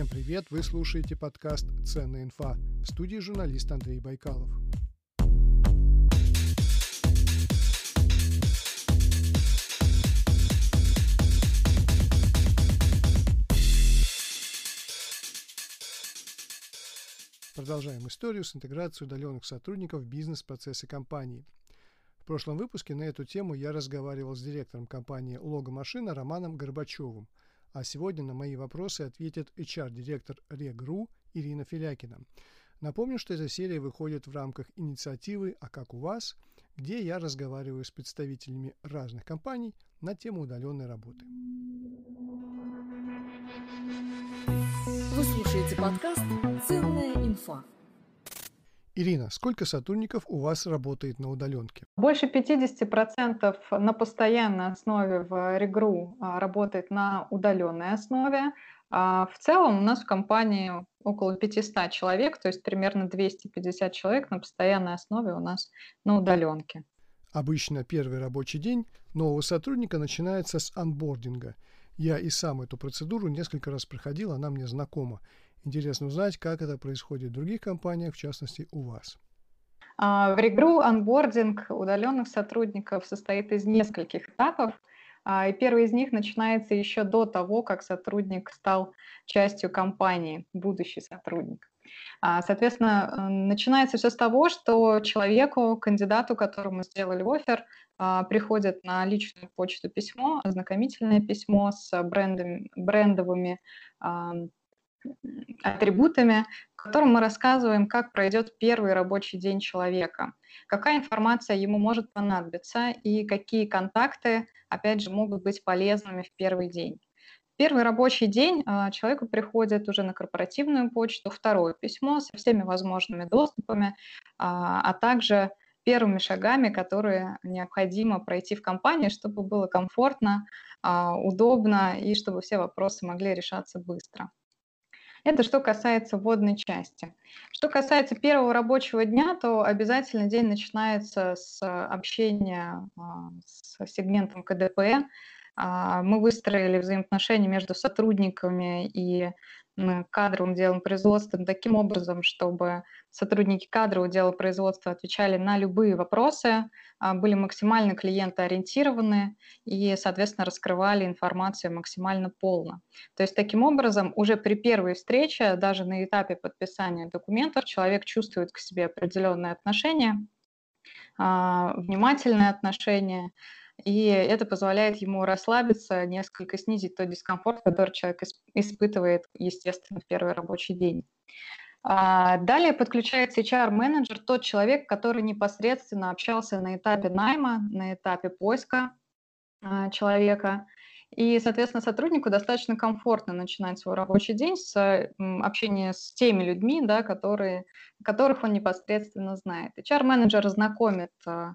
Всем привет! Вы слушаете подкаст «Ценная инфа» в студии журналист Андрей Байкалов. Продолжаем историю с интеграцией удаленных сотрудников в бизнес-процессы компании. В прошлом выпуске на эту тему я разговаривал с директором компании «Логомашина» Романом Горбачевым – а сегодня на мои вопросы ответит HR-директор Регру Ирина Филякина. Напомню, что эта серия выходит в рамках инициативы «А как у вас?», где я разговариваю с представителями разных компаний на тему удаленной работы. Вы слушаете подкаст «Ценная инфа». Ирина, сколько сотрудников у вас работает на удаленке? Больше 50% на постоянной основе в Регру а, работает на удаленной основе. А в целом у нас в компании около 500 человек, то есть примерно 250 человек на постоянной основе у нас на удаленке. Обычно первый рабочий день нового сотрудника начинается с анбординга. Я и сам эту процедуру несколько раз проходил, она мне знакома. Интересно узнать, как это происходит в других компаниях, в частности у вас. А, в Регру анбординг удаленных сотрудников состоит из нескольких этапов. А, и первый из них начинается еще до того, как сотрудник стал частью компании, будущий сотрудник. А, соответственно, начинается все с того, что человеку, кандидату, которому сделали офер, приходит на личную почту письмо, ознакомительное письмо с брендами, брендовыми атрибутами, в котором мы рассказываем, как пройдет первый рабочий день человека, какая информация ему может понадобиться и какие контакты, опять же, могут быть полезными в первый день. Первый рабочий день а, человеку приходит уже на корпоративную почту второе письмо со всеми возможными доступами, а, а также первыми шагами, которые необходимо пройти в компании, чтобы было комфортно, а, удобно и чтобы все вопросы могли решаться быстро. Это что касается вводной части. Что касается первого рабочего дня, то обязательно день начинается с общения а, с сегментом КДП. А, мы выстроили взаимоотношения между сотрудниками и кадровым делом производства таким образом, чтобы сотрудники кадрового дела производства отвечали на любые вопросы, а, были максимально клиентоориентированы и, соответственно, раскрывали информацию максимально полно. То есть таким образом уже при первой встрече, даже на этапе подписания документов, человек чувствует к себе определенное отношение, а, внимательное отношение, и это позволяет ему расслабиться, несколько снизить тот дискомфорт, который человек испытывает, естественно, в первый рабочий день. А, далее подключается HR-менеджер, тот человек, который непосредственно общался на этапе найма, на этапе поиска а, человека. И, соответственно, сотруднику достаточно комфортно начинать свой рабочий день с общения с теми людьми, да, которые, которых он непосредственно знает. HR-менеджер знакомит а,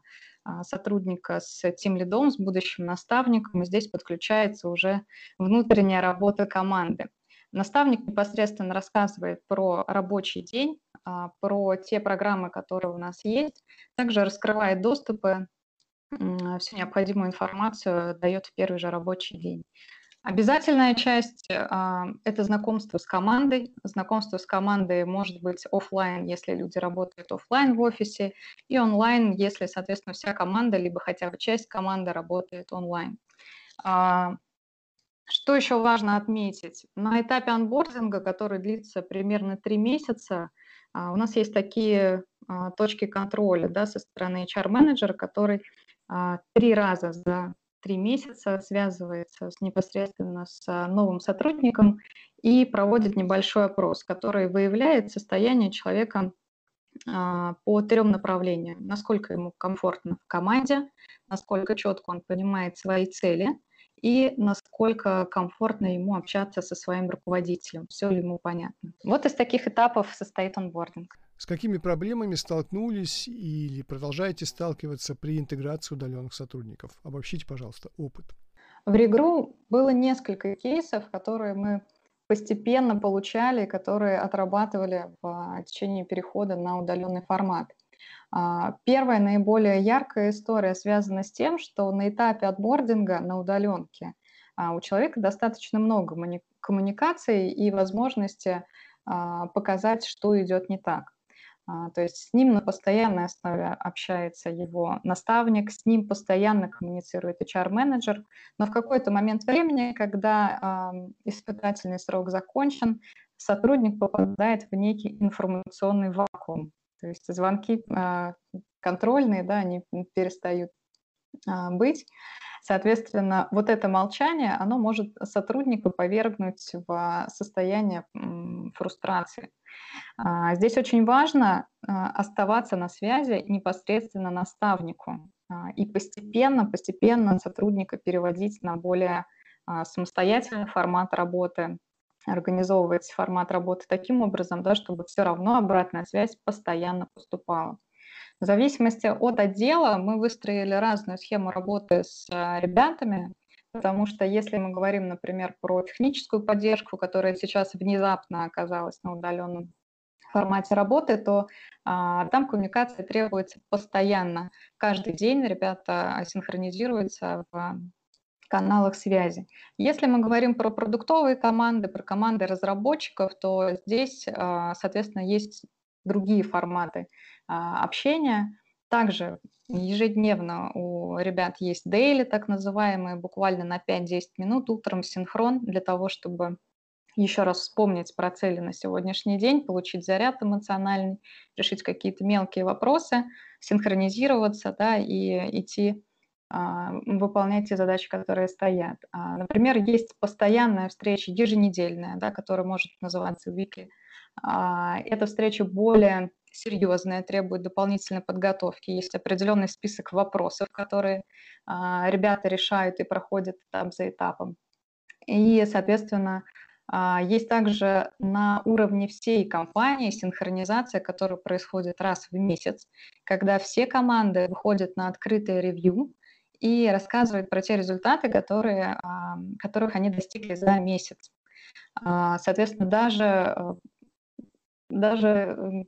сотрудника с тем лидом, с будущим наставником, и здесь подключается уже внутренняя работа команды. Наставник непосредственно рассказывает про рабочий день, а, про те программы, которые у нас есть, также раскрывает доступы, всю необходимую информацию дает в первый же рабочий день. Обязательная часть а, это знакомство с командой. Знакомство с командой может быть офлайн, если люди работают офлайн в офисе, и онлайн, если, соответственно, вся команда, либо хотя бы часть команды работает онлайн. А, что еще важно отметить? На этапе анбординга, который длится примерно три месяца, а, у нас есть такие точки контроля да, со стороны HR-менеджера, который три раза за три месяца связывается с, непосредственно с новым сотрудником и проводит небольшой опрос, который выявляет состояние человека по трем направлениям. Насколько ему комфортно в команде, насколько четко он понимает свои цели – и насколько комфортно ему общаться со своим руководителем, все ли ему понятно. Вот из таких этапов состоит онбординг. С какими проблемами столкнулись или продолжаете сталкиваться при интеграции удаленных сотрудников? Обобщите, пожалуйста, опыт. В Регру было несколько кейсов, которые мы постепенно получали, которые отрабатывали в течение перехода на удаленный формат. А, первая, наиболее яркая история связана с тем, что на этапе отбординга на удаленке а у человека достаточно много коммуникаций и возможности а, показать, что идет не так. А, то есть с ним на постоянной основе общается его наставник, с ним постоянно коммуницирует HR-менеджер, но в какой-то момент времени, когда испытательный срок закончен, сотрудник попадает в некий информационный вакуум. То есть звонки контрольные, да, они перестают быть. Соответственно, вот это молчание, оно может сотрудника повергнуть в состояние фрустрации. А, здесь очень важно а, оставаться на связи непосредственно наставнику а, и постепенно, постепенно сотрудника переводить на более самостоятельный формат работы, организовывать формат работы таким образом, да, чтобы все равно обратная связь постоянно поступала. В зависимости от отдела мы выстроили разную схему работы с а, ребятами, потому что если мы говорим, например, про техническую поддержку, которая сейчас внезапно оказалась на удаленном формате работы, то а, там коммуникация требуется постоянно. Каждый день ребята синхронизируются в каналах связи. Если мы говорим про продуктовые команды, про команды разработчиков, то здесь, а, соответственно, есть другие форматы а, общения. Также ежедневно у ребят есть дейли, так называемые, буквально на 5-10 минут утром синхрон для того, чтобы еще раз вспомнить про цели на сегодняшний день, получить заряд эмоциональный, решить какие-то мелкие вопросы, синхронизироваться да, и идти а, выполнять те задачи, которые стоят. А, например, есть постоянная встреча еженедельная, да, которая может называться weekly. А, эта встреча более серьезная, требует дополнительной подготовки. Есть определенный список вопросов, которые а, ребята решают и проходят этап за этапом. И, соответственно, а, есть также на уровне всей компании синхронизация, которая происходит раз в месяц, когда все команды выходят на открытое ревью и рассказывают про те результаты, которые, которых они достигли за месяц. Соответственно, даже, даже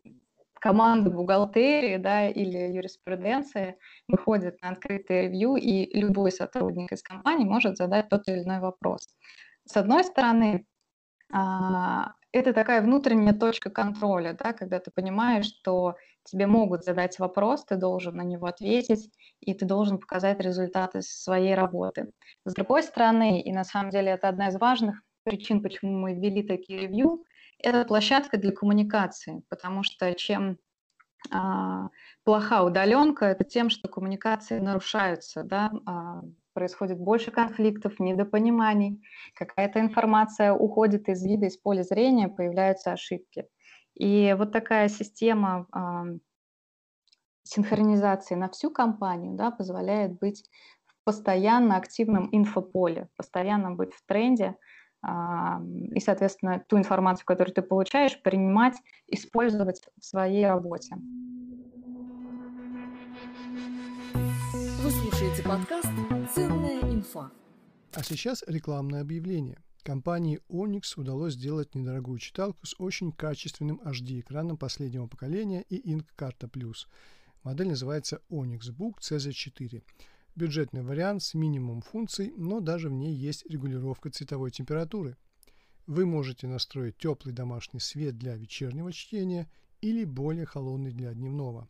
команды бухгалтерии да, или юриспруденции выходят на открытое ревью, и любой сотрудник из компании может задать тот или иной вопрос. С одной стороны, а, это такая внутренняя точка контроля, да, когда ты понимаешь, что тебе могут задать вопрос, ты должен на него ответить, и ты должен показать результаты своей работы. С другой стороны, и на самом деле это одна из важных причин, почему мы ввели такие ревью, это площадка для коммуникации, потому что чем а, плоха удаленка, это тем, что коммуникации нарушаются, да, а, происходит больше конфликтов, недопониманий, какая-то информация уходит из вида, из поля зрения, появляются ошибки. И вот такая система а, синхронизации на всю компанию да, позволяет быть в постоянно активном инфополе, постоянно быть в тренде, и, соответственно, ту информацию, которую ты получаешь, принимать, использовать в своей работе. Вы слушаете подкаст «Ценная инфа». А сейчас рекламное объявление. Компании Onyx удалось сделать недорогую читалку с очень качественным HD-экраном последнего поколения и Ink Carta Plus. Модель называется Onyx Book CZ4. Бюджетный вариант с минимум функций, но даже в ней есть регулировка цветовой температуры. Вы можете настроить теплый домашний свет для вечернего чтения или более холодный для дневного.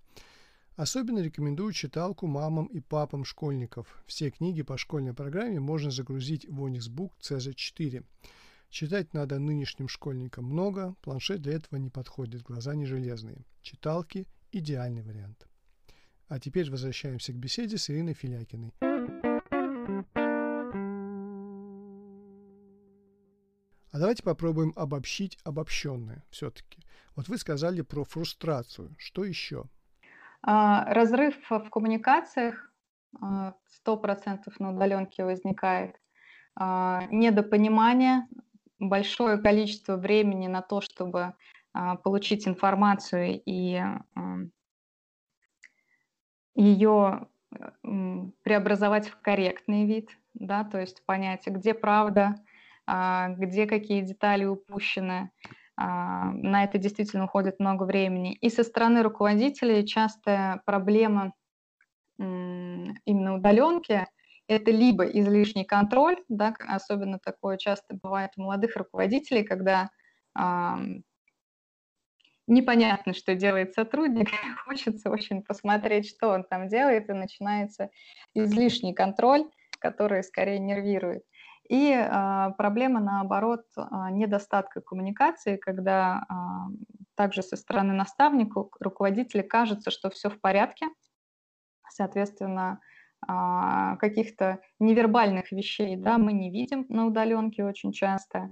Особенно рекомендую читалку мамам и папам школьников. Все книги по школьной программе можно загрузить в Onyxbook CZ4. Читать надо нынешним школьникам много, планшет для этого не подходит, глаза не железные. Читалки – идеальный вариант. А теперь возвращаемся к беседе с Ириной Филякиной. А давайте попробуем обобщить обобщенное все-таки. Вот вы сказали про фрустрацию. Что еще? А, разрыв в коммуникациях 100% а, на удаленке возникает. А, недопонимание, большое количество времени на то, чтобы получить информацию и ее преобразовать в корректный вид, да, то есть понять, где правда, а, где какие детали упущены. А, на это действительно уходит много времени. И со стороны руководителей частая проблема именно удаленки это либо излишний контроль, да, особенно такое часто бывает у молодых руководителей, когда э, непонятно, что делает сотрудник, хочется очень посмотреть, что он там делает, и начинается излишний контроль, который скорее нервирует. И э, проблема, наоборот, э, недостатка коммуникации, когда э, также со стороны наставника, руководителя кажется, что все в порядке, соответственно, э, каких-то невербальных вещей да, мы не видим на удаленке очень часто,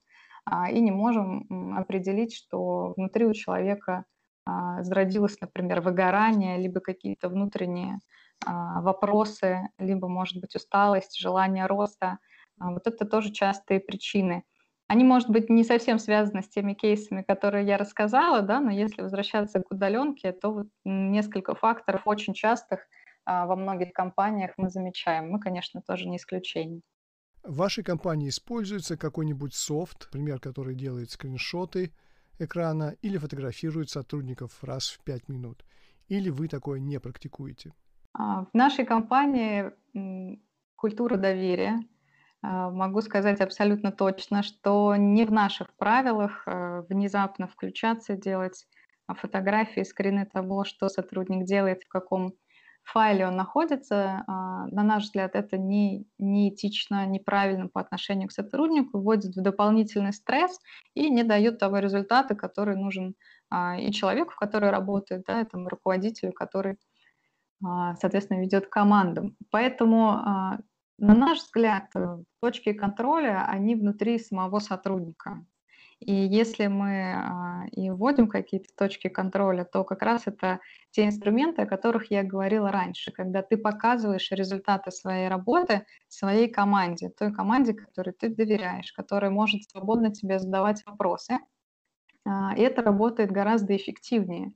и не можем определить, что внутри у человека э, зародилось, например, выгорание, либо какие-то внутренние э, вопросы, либо, может быть, усталость, желание роста – а, вот это тоже частые причины. Они, может быть, не совсем связаны с теми кейсами, которые я рассказала, да, но если возвращаться к удаленке, то вот несколько факторов очень частых а, во многих компаниях мы замечаем. Мы, конечно, тоже не исключение. В вашей компании используется какой-нибудь софт, например, который делает скриншоты экрана или фотографирует сотрудников раз в пять минут? Или вы такое не практикуете? А, в нашей компании культура доверия – а, могу сказать абсолютно точно, что не в наших правилах э, внезапно включаться, делать а, фотографии, скрины того, что сотрудник делает, в каком файле он находится. А, на наш взгляд, это не, не этично, неправильно по отношению к сотруднику, вводит в дополнительный стресс и не дает того результата, который нужен и человеку, который работает, да, этому руководителю, который, соответственно, ведет команду. Поэтому на наш взгляд, э, точки контроля, они внутри самого сотрудника. И если мы а, и вводим какие-то точки контроля, то как раз это те инструменты, о которых я говорила раньше, когда ты показываешь результаты своей работы своей команде, той команде, которой ты доверяешь, которая может свободно тебе задавать вопросы. А, и это работает гораздо эффективнее.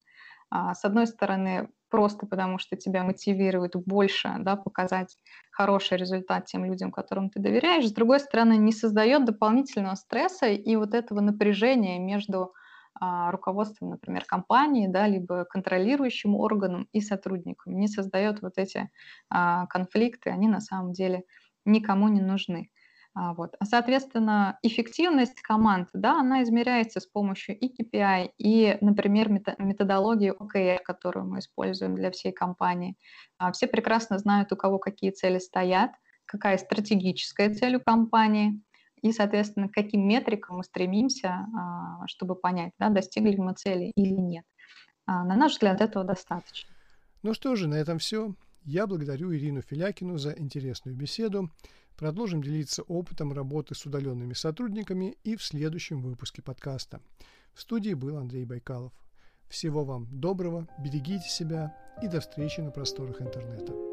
А, с одной стороны, просто потому что тебя мотивирует больше да, показать хороший результат тем людям, которым ты доверяешь. С другой стороны, не создает дополнительного стресса и вот этого напряжения между а, руководством, например, компании, да, либо контролирующим органом и сотрудником. Не создает вот эти а, конфликты, они на самом деле никому не нужны. А, вот. А, соответственно, эффективность команд, да, она измеряется с помощью и KPI, и, например, методологии OKR, которую мы используем для всей компании. А, все прекрасно знают, у кого какие цели стоят, какая стратегическая цель у компании, и, соответственно, к каким метрикам мы стремимся, чтобы понять, да, достигли мы цели или нет. На наш взгляд, этого достаточно. Ну что же, на этом все. Я благодарю Ирину Филякину за интересную беседу. Продолжим делиться опытом работы с удаленными сотрудниками и в следующем выпуске подкаста. В студии был Андрей Байкалов. Всего вам доброго, берегите себя и до встречи на просторах интернета.